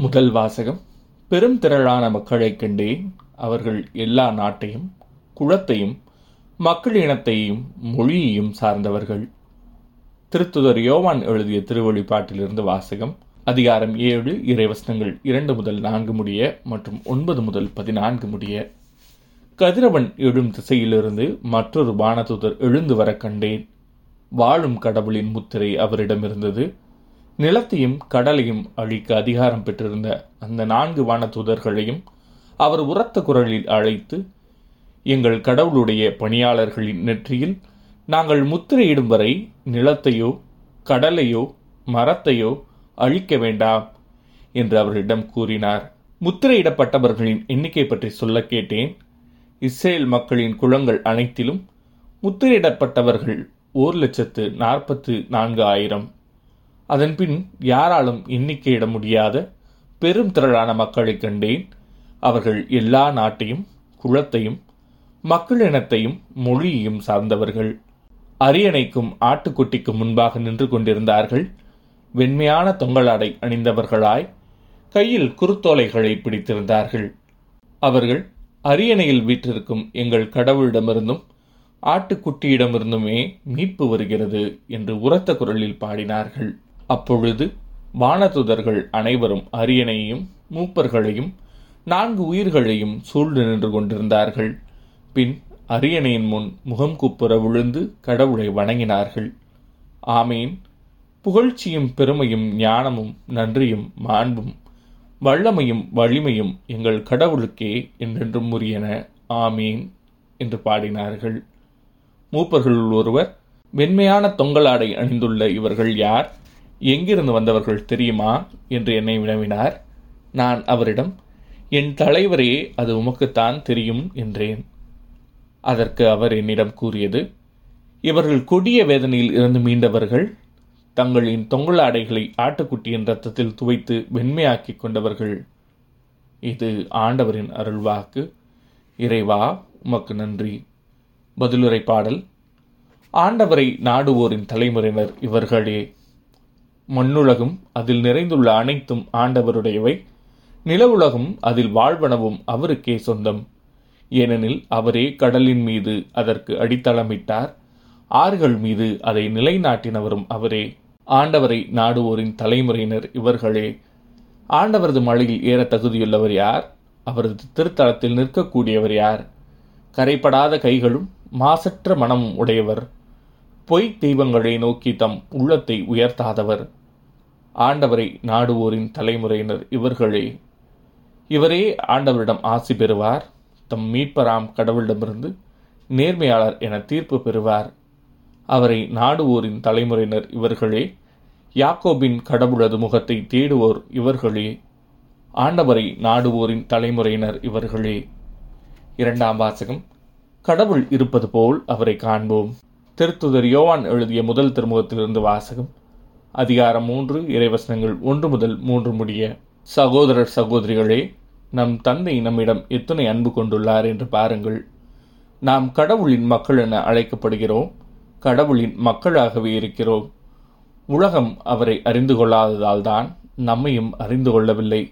முதல் வாசகம். பெரும் திரளான மக்களைக் கண்டேன். அவர்கள் எல்லா நாட்டையும் குளத்தையும் மக்கள் இனத்தையும் மொழியையும் சார்ந்தவர்கள். திருத்துதர் யோவான் எழுதிய திருவழிபாட்டிலிருந்து வாசகம். அதிகாரம் ஏழு இறைவசனங்கள் இரண்டு முதல் நான்கு முடிய மற்றும் ஒன்பது முதல் பதினான்கு முடிய. கதிரவன் எழும் திசையிலிருந்து மற்றொரு வானதூதர் எழுந்து வர கண்டேன். வாழும் கடவுளின் முத்திரை அவரிடம் இருந்தது நிலத்தையும் கடலையும் அழிக்க அதிகாரம் பெற்றிருந்த அந்த நான்கு வானதூதர்களையும் அவர் உரத்த குரலில் அழைத்து எங்கள் கடவுளுடைய பணியாளர்களின் நெற்றியில் நாங்கள் முத்திரையிடும் வரை நிலத்தையோ கடலையோ மரத்தையோ அழிக்க வேண்டாம் என்று அவரிடம் கூறினார். முத்திரையிடப்பட்டவர்களின் எண்ணிக்கை பற்றி சொல்ல கேட்டேன். இஸ்ரேல் மக்களின் குளங்கள் அனைத்திலும் முத்திரையிடப்பட்டவர்கள் ஓர் லட்சத்து நாற்பத்து நான்கு ஆயிரம். அதன்பின் யாராலும் எண்ணிக்கையிட முடியாத பெரும் திரளான மக்களைக் கண்டேன். அவர்கள் எல்லா நாட்டையும் குலத்தையும் மக்களினத்தையும் மொழியையும் சார்ந்தவர்கள். அரியணைக்கும் ஆட்டுக்குட்டிக்கும் முன்பாக நின்று கொண்டிருந்தார்கள். வெண்மையான தொங்கலாடை அணிந்தவர்களாய் கையில் குறுத்தோலைகளை பிடித்திருந்தார்கள். அவர்கள் அரியணையில் வீற்றிருக்கும் எங்கள் கடவுளிடமிருந்தும் ஆட்டுக்குட்டியிடமிருந்துமே மீட்பு வருகிறது என்று உரத்த குரலில் பாடினார்கள். அப்பொழுது வானதுதர்கள் அனைவரும் அரியணையையும் மூப்பர்களையும் நான்கு உயிர்களையும் சூழ்ந்து நின்று கொண்டிருந்தார்கள். பின் அரியணையின் முன் முகம் குப்புற விழுந்து கடவுளை வணங்கினார்கள். ஆமீன். புகழ்ச்சியும் பெருமையும் ஞானமும் நன்றியும் மாண்பும் வல்லமையும் வலிமையும் எங்கள் கடவுளுக்கே என்றென்றும் உரியன. ஆமீன் என்று பாடினார்கள். மூப்பர்களுள் ஒருவர் வெண்மையான தொங்கலாடை அணிந்துள்ள இவர்கள் யார்? எங்கிருந்து வந்தவர்கள் தெரியுமா என்று என்னை வினவினார். நான் அவரிடம் என் தலைவரே அது உமக்குத்தான் தெரியும் என்றேன். அதற்கு அவர் என்னிடம் கூறியது இவர்கள் கொடிய வேதனையில் இருந்து மீண்டவர்கள் தங்களின் தொங்கலாடைகளை ஆட்டுக்குட்டியின் ரத்தத்தில் துவைத்து வெண்மையாக்கிக் கொண்டவர்கள். இது ஆண்டவரின் அருள்வாக்கு. இறைவா உமக்கு நன்றி. பதிலுரை பாடல் ஆண்டவரை நாடுவோரின் தலைமுறையினர் இவர்களே மண்ணுலகும் அதில் நிறைந்துள்ள அனைத்தும் ஆண்டவருடையவை. நிலவுலகும் அதில் வாழ்வனவும் அவருக்கே சொந்தம். ஏனெனில் அவரே கடலின் மீது அதற்கு அடித்தளமிட்டார். ஆறுகள் மீது அதை நிலைநாட்டினவரும் அவரே. ஆண்டவரை நாடுவோரின் தலைமுறையினர் இவர்களே. ஆண்டவரது மலையில் ஏற தகுதியுள்ளவர் யார்? அவரது திருத்தலத்தில் நிற்கக்கூடியவர் யார்? கரைப்படாத கைகளும் மாசற்ற மனமும் உடையவர். பொய் தெய்வங்களை நோக்கி தம் உள்ளத்தை உயர்த்தாதவர். ஆண்டவரை நாடுவோரின் தலைமுறையினர் இவர்களே. இவரே ஆண்டவரிடம் ஆசி பெறுவார். தம் மீட்பராம் கடவுளிடமிருந்து நேர்மையாளர் என தீர்ப்பு பெறுவார். அவரை நாடுவோரின் தலைமுறையினர் இவர்களே. யாக்கோபின் கடவுளது முகத்தை தேடுவோர் இவர்களே. ஆண்டவரை நாடுவோரின் தலைமுறையினர் இவர்களே. இரண்டாம் வாசகம். கடவுள் இருப்பது போல் அவரை காண்போம். திருத்துதர் யோவான் எழுதிய முதல் திருமுகத்திலிருந்து வாசகம். அதிகாரம் மூன்று இறைவசனங்கள் ஒன்று முதல் மூன்று முடிய சகோதரர் சகோதரிகளே நம் தந்தை நம்மிடம் எத்தனை அன்பு கொண்டுள்ளார் என்று பாருங்கள். நாம் கடவுளின் மக்கள் என அழைக்கப்படுகிறோம். கடவுளின் மக்களாகவே இருக்கிறோம். உலகம் அவரை அறிந்து கொள்ளாததால் தான் நம்மையும் அறிந்து கொள்ளவில்லை.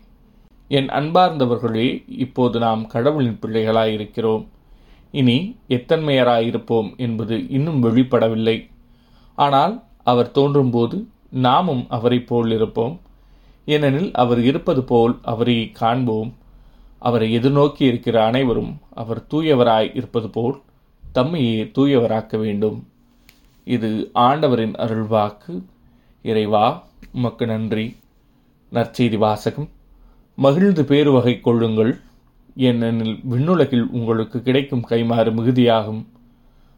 என் அன்பார்ந்தவர்களே இப்போது நாம் கடவுளின் பிள்ளைகளாயிருக்கிறோம் இனி எத்தன்மையராயிருப்போம் என்பது இன்னும் வெளிப்படவில்லை. ஆனால் அவர் தோன்றும்போது நாமும் அவரை போல் இருப்போம் ஏனெனில் அவர் இருப்பது போல் அவரை காண்போம். அவரை எதிர்நோக்கி இருக்கிற அனைவரும் அவர் தூயவராய் இருப்பது போல் தம்மையே தூயவராக்க வேண்டும். இது ஆண்டவரின் அருள்வாக்கு. இறைவா உமக்கு நன்றி. நற்செய்தி வாசகம். மகிழ்ந்து பேருவகை கொள்ளுங்கள். ஏனெனில் விண்ணுலகில் உங்களுக்கு கிடைக்கும் கைமாறு மிகுதியாகும்.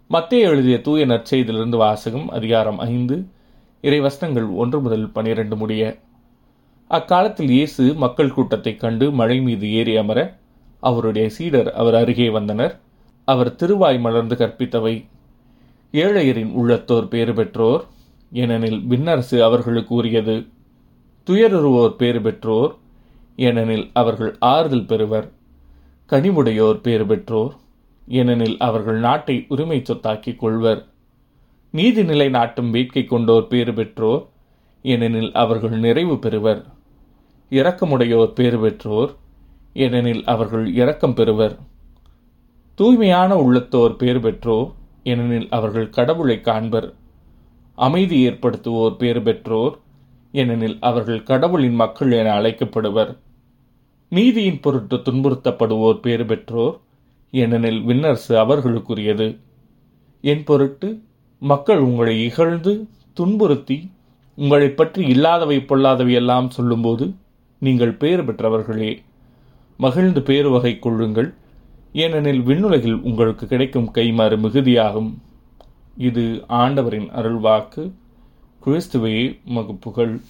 மத்திய எழுதிய தூய நற்செய்தியிலிருந்து வாசகம் அதிகாரம் ஐந்து. இறைவசனங்கள் ஒன்று முதல் பனிரெண்டு முடிய. அக்காலத்தில் இயேசு மக்கள் கூட்டத்தைக் கண்டு மழை மீது ஏறி அமர அவருடைய சீடர் அவர் அருகே வந்தனர். அவர் திருவாய் மலர்ந்து கற்பித்தவை. ஏழையரின் உள்ளத்தோர் பேறு பெற்றோர் ஏனெனில் விண்ணரசு அவர்களுக்கு உரியது. துயருவோர் பேறு பெற்றோர் ஏனெனில் அவர்கள் ஆறுதல் பெறுவர். கனிவுடையோர் பேறு பெற்றோர் ஏனெனில் அவர்கள் நாட்டை உரிமை சொத்தாக்கிக் கொள்வர். நீதிநிலை நாட்டும் வேட்கை கொண்டோர் பேறு பெற்றோர் ஏனெனில் அவர்கள் நிறைவு பெறுவர். இரக்கமுடையோர் பேறு பெற்றோர் ஏனெனில் அவர்கள் இரக்கம் பெறுவர். தூய்மையான உள்ளத்தோர் பேறு பெற்றோர் ஏனெனில் அவர்கள் கடவுளை காண்பர். அமைதி ஏற்படுத்துவோர் பேறு பெற்றோர் ஏனெனில் அவர்கள் கடவுளின் மக்கள் என அழைக்கப்படுவர். நீதியின் பொருட்டு துன்புறுத்தப்படுவோர் பேறு பெற்றோர் ஏனெனில் விண்ணரசு அவர்களுக்குரியது. என் பொருட்டு மக்கள் உங்களை இகழ்ந்து துன்புறுத்தி உங்களை பற்றி இல்லாதவை பொல்லாதவை எல்லாம் சொல்லும்போது நீங்கள் பேறு பெற்றவர்களே. மகிழ்ந்து பேறு வகை கொள்ளுங்கள். ஏனெனில் விண்ணுலகில் உங்களுக்கு கிடைக்கும் கைமாறு மிகுதியாகும். இது ஆண்டவரின் அருள்வாக்கு. கிறிஸ்துவே மகுப்புகள்